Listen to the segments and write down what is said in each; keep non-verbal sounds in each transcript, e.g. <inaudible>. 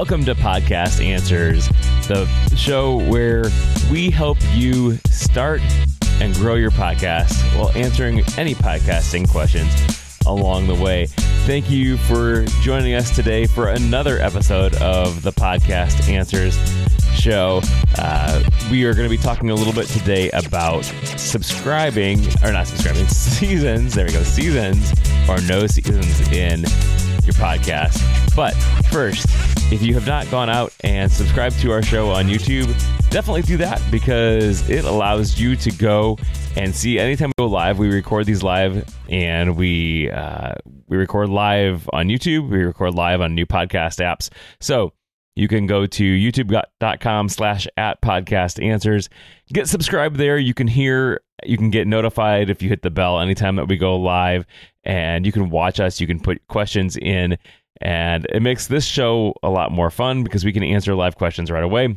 Welcome to Podcast Answers, the show where we help you start and grow your podcast while answering any podcasting questions along the way. Thank you for joining us today for another episode of the Podcast Answers show. Uh, we are going to be talking a little bit today about subscribing, or not subscribing, <laughs> seasons. There we go, seasons or no seasons in your podcast. But first, if you have not gone out and subscribed to our show on YouTube, definitely do that because it allows you to go and see anytime we go live. We record these live and we uh, we record live on YouTube. We record live on new podcast apps. So you can go to youtube.com slash at podcast answers. Get subscribed there. You can hear, you can get notified if you hit the bell anytime that we go live, and you can watch us. You can put questions in, and it makes this show a lot more fun because we can answer live questions right away.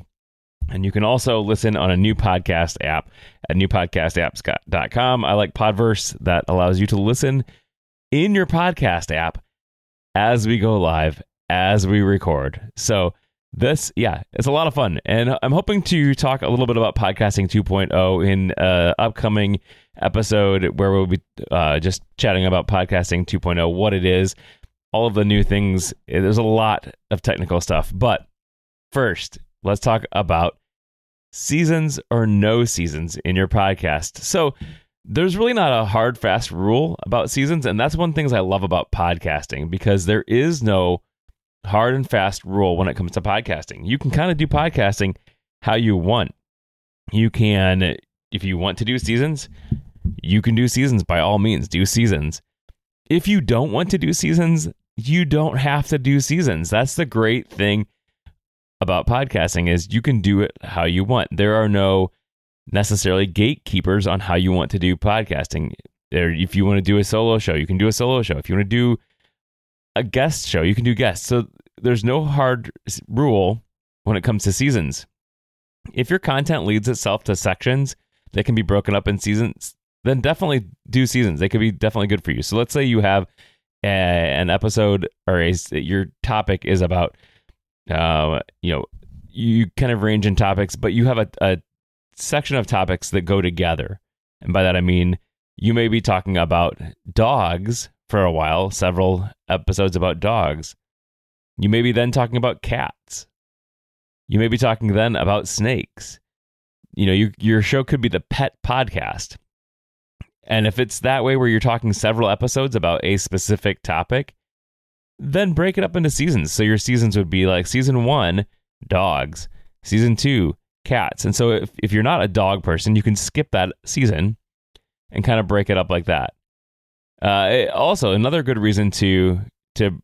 And you can also listen on a new podcast app at newpodcastapps.com. I like Podverse that allows you to listen in your podcast app as we go live, as we record. So this, yeah, it's a lot of fun. And I'm hoping to talk a little bit about podcasting 2.0 in uh, upcoming episode where we'll be uh, just chatting about podcasting 2.0, what it is, all of the new things. Eh, there's a lot of technical stuff. But first, let's talk about seasons or no seasons in your podcast. So, there's really not a hard fast rule about seasons and that's one of the things I love about podcasting because there is no hard and fast rule when it comes to podcasting. You can kind of do podcasting how you want. You can if you want to do seasons, you can do seasons by all means, do seasons. If you don't want to do seasons, you don't have to do seasons. That's the great thing about podcasting is you can do it how you want. There are no necessarily gatekeepers on how you want to do podcasting. There, if you want to do a solo show, you can do a solo show. If you want to do a guest show, you can do guests. So there's no hard rule when it comes to seasons. If your content leads itself to sections that can be broken up in seasons, then definitely do seasons. They could be definitely good for you. So let's say you have an episode or a, your topic is about, uh, you know, you kind of range in topics, but you have a, a section of topics that go together. And by that I mean you may be talking about dogs for a while, several episodes about dogs. You may be then talking about cats. You may be talking then about snakes. You know, you, your show could be the pet podcast. And if it's that way where you're talking several episodes about a specific topic, then break it up into seasons. So your seasons would be like season one, dogs, season two, cats. And so if, if you're not a dog person, you can skip that season and kind of break it up like that. Uh, it, also, another good reason to to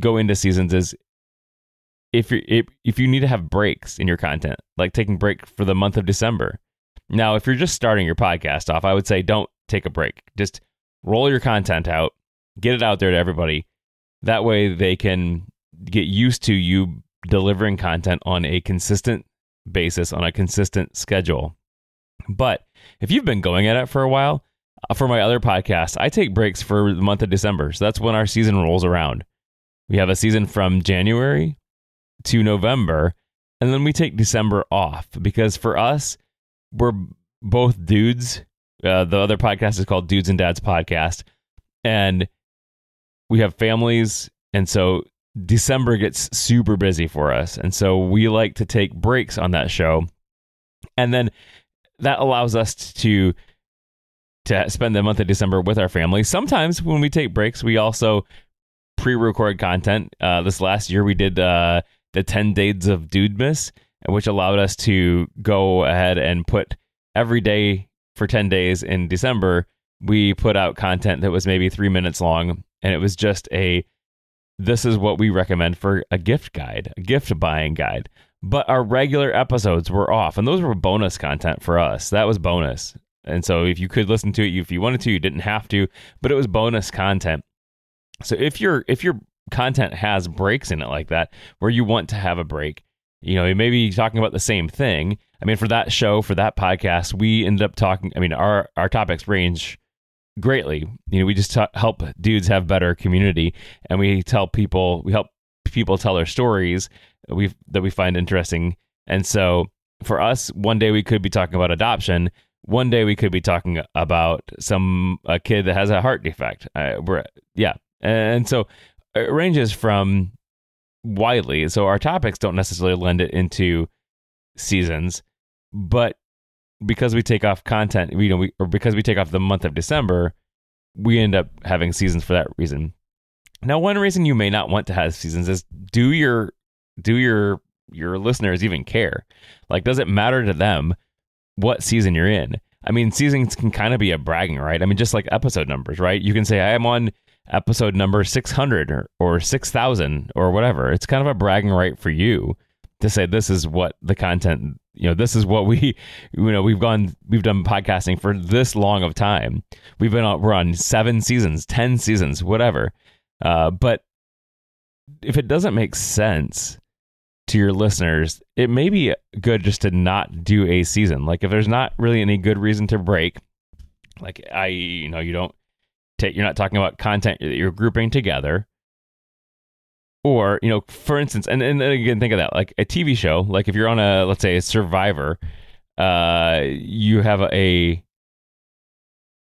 go into seasons is if you if, if you need to have breaks in your content, like taking break for the month of December. Now, if you're just starting your podcast off, I would say don't take a break. Just roll your content out, get it out there to everybody. That way, they can get used to you delivering content on a consistent basis, on a consistent schedule. But if you've been going at it for a while, uh, for my other podcast, I take breaks for the month of December. So that's when our season rolls around. We have a season from January to November, and then we take December off because for us, we're both dudes. Uh, the other podcast is called Dudes and Dads Podcast, and we have families, and so December gets super busy for us, and so we like to take breaks on that show, and then that allows us to to spend the month of December with our family. Sometimes when we take breaks, we also pre-record content. Uh, this last year, we did uh, the Ten Days of Dude Miss, which allowed us to go ahead and put every day for ten days in December. We put out content that was maybe three minutes long, and it was just a this is what we recommend for a gift guide, a gift buying guide. But our regular episodes were off, and those were bonus content for us. That was bonus. And so if you could listen to it if you wanted to, you didn't have to, but it was bonus content. So if your if your content has breaks in it like that, where you want to have a break, you know, you may be talking about the same thing. I mean, for that show, for that podcast, we ended up talking. I mean, our our topics range greatly. You know, we just t- help dudes have better community, and we tell people, we help people tell their stories that we that we find interesting. And so for us, one day we could be talking about adoption. One day we could be talking about some a kid that has a heart defect. Uh, we're yeah, and so it ranges from widely. So our topics don't necessarily lend it into seasons, but because we take off content, you know, we, or because we take off the month of December, we end up having seasons for that reason. Now, one reason you may not want to have seasons is do your do your your listeners even care? Like, does it matter to them what season you're in? I mean, seasons can kind of be a bragging, right? I mean, just like episode numbers, right? You can say I am on episode number 600 or, or 6000 or whatever. It's kind of a bragging right for you to say this is what the content you know this is what we <laughs> you know we've gone we've done podcasting for this long of time. We've been on we're on seven seasons ten seasons whatever. Uh, but if it doesn't make sense to your listeners it may be good just to not do a season. Like if there's not really any good reason to break like i you know you don't take you're not talking about content that you're grouping together or you know for instance and, and again think of that like a tv show like if you're on a let's say a survivor uh you have a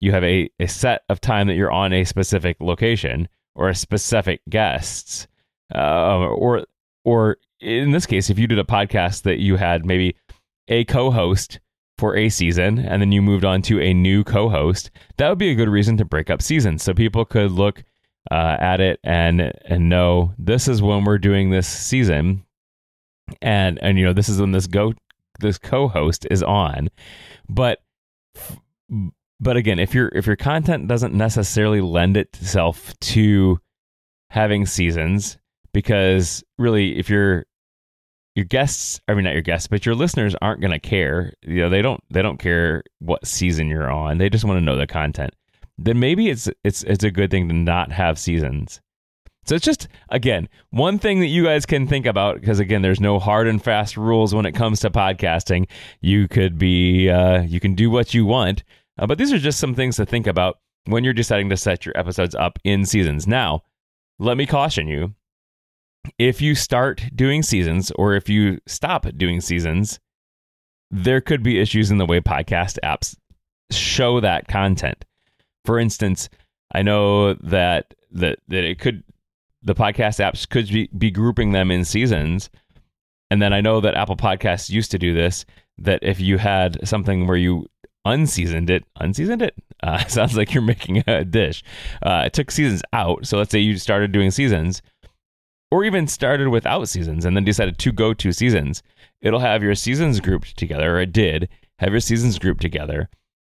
you have a, a set of time that you're on a specific location or a specific guests uh, or or in this case if you did a podcast that you had maybe a co-host for a season and then you moved on to a new co-host that would be a good reason to break up seasons. So people could look uh, at it and and know this is when we're doing this season, and and you know this is when this go this co-host is on, but but again, if your if your content doesn't necessarily lend itself to having seasons, because really, if your your guests, I mean not your guests, but your listeners aren't going to care. You know, they don't they don't care what season you're on. They just want to know the content then maybe it's it's it's a good thing to not have seasons. So it's just again one thing that you guys can think about because again, there's no hard and fast rules when it comes to podcasting. You could be uh, you can do what you want, uh, but these are just some things to think about when you're deciding to set your episodes up in seasons. Now, let me caution you: if you start doing seasons or if you stop doing seasons, there could be issues in the way podcast apps show that content. For instance, I know that that that it could the podcast apps could be, be grouping them in seasons. And then I know that Apple Podcasts used to do this. That if you had something where you unseasoned it, unseasoned it <laughs> uh, sounds like you're making a dish. Uh, it took seasons out. So let's say you started doing seasons, or even started without seasons, and then decided to go to seasons. It'll have your seasons grouped together, or it did have your seasons grouped together,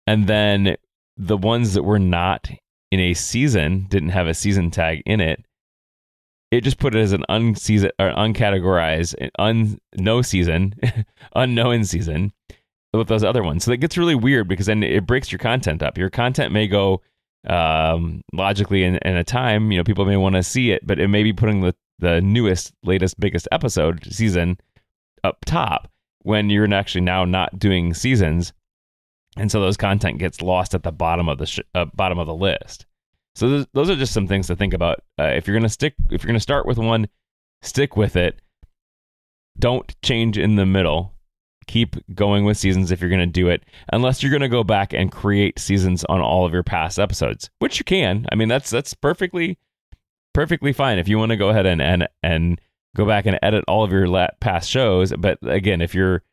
and then the ones that were not in a season didn't have a season tag in it. It just put it as an unseason or uncategorized, un no season, <laughs> unknown season with those other ones. So that gets really weird because then it breaks your content up. Your content may go um, logically in, in a time, you know, people may want to see it, but it may be putting the, the newest, latest, biggest episode season up top when you're actually now not doing seasons and so those content gets lost at the bottom of the sh- uh, bottom of the list. So those, those are just some things to think about. Uh, if you're gonna stick, if you're gonna start with one, stick with it. Don't change in the middle. Keep going with seasons if you're gonna do it, unless you're gonna go back and create seasons on all of your past episodes, which you can. I mean, that's that's perfectly perfectly fine if you want to go ahead and and and go back and edit all of your past shows. But again, if you're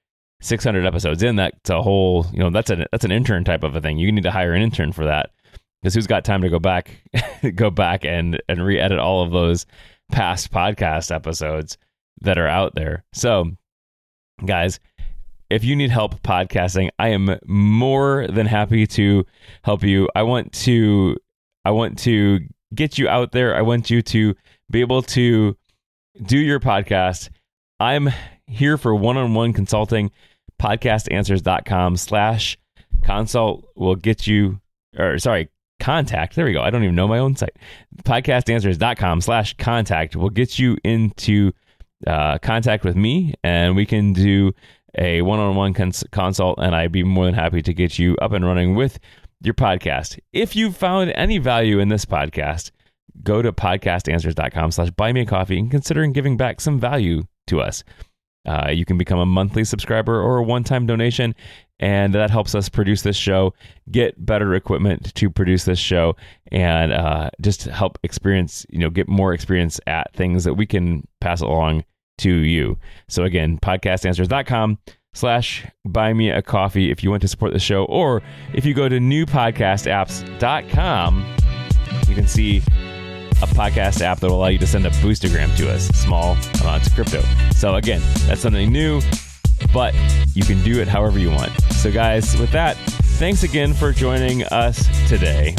600 episodes in, that's a whole, you know, that's an that's an intern type of a thing. You need to hire an intern for that because who's got time to go back, <laughs> go back and and re-edit all of those past podcast episodes that are out there. So, guys, if you need help podcasting, I am more than happy to help you. I want to I want to get you out there. I want you to be able to do your podcast. I'm here for one-on-one consulting podcastanswers.com slash consult will get you, or sorry, contact. There we go. I don't even know my own site. Podcastanswers.com slash contact will get you into uh, contact with me and we can do a one-on-one cons- consult and I'd be more than happy to get you up and running with your podcast. If you found any value in this podcast, go to podcastanswers.com slash buy me a coffee and consider giving back some value to us. Uh, you can become a monthly subscriber or a one-time donation, and that helps us produce this show, get better equipment to produce this show, and uh, just help experience, you know, get more experience at things that we can pass along to you. So again, podcastanswers.com slash buy me a coffee if you want to support the show, or if you go to newpodcastapps.com, you can see a podcast app that will allow you to send a boostergram to us, small amounts of crypto. So again, that's something new, but you can do it however you want. So guys, with that, thanks again for joining us today.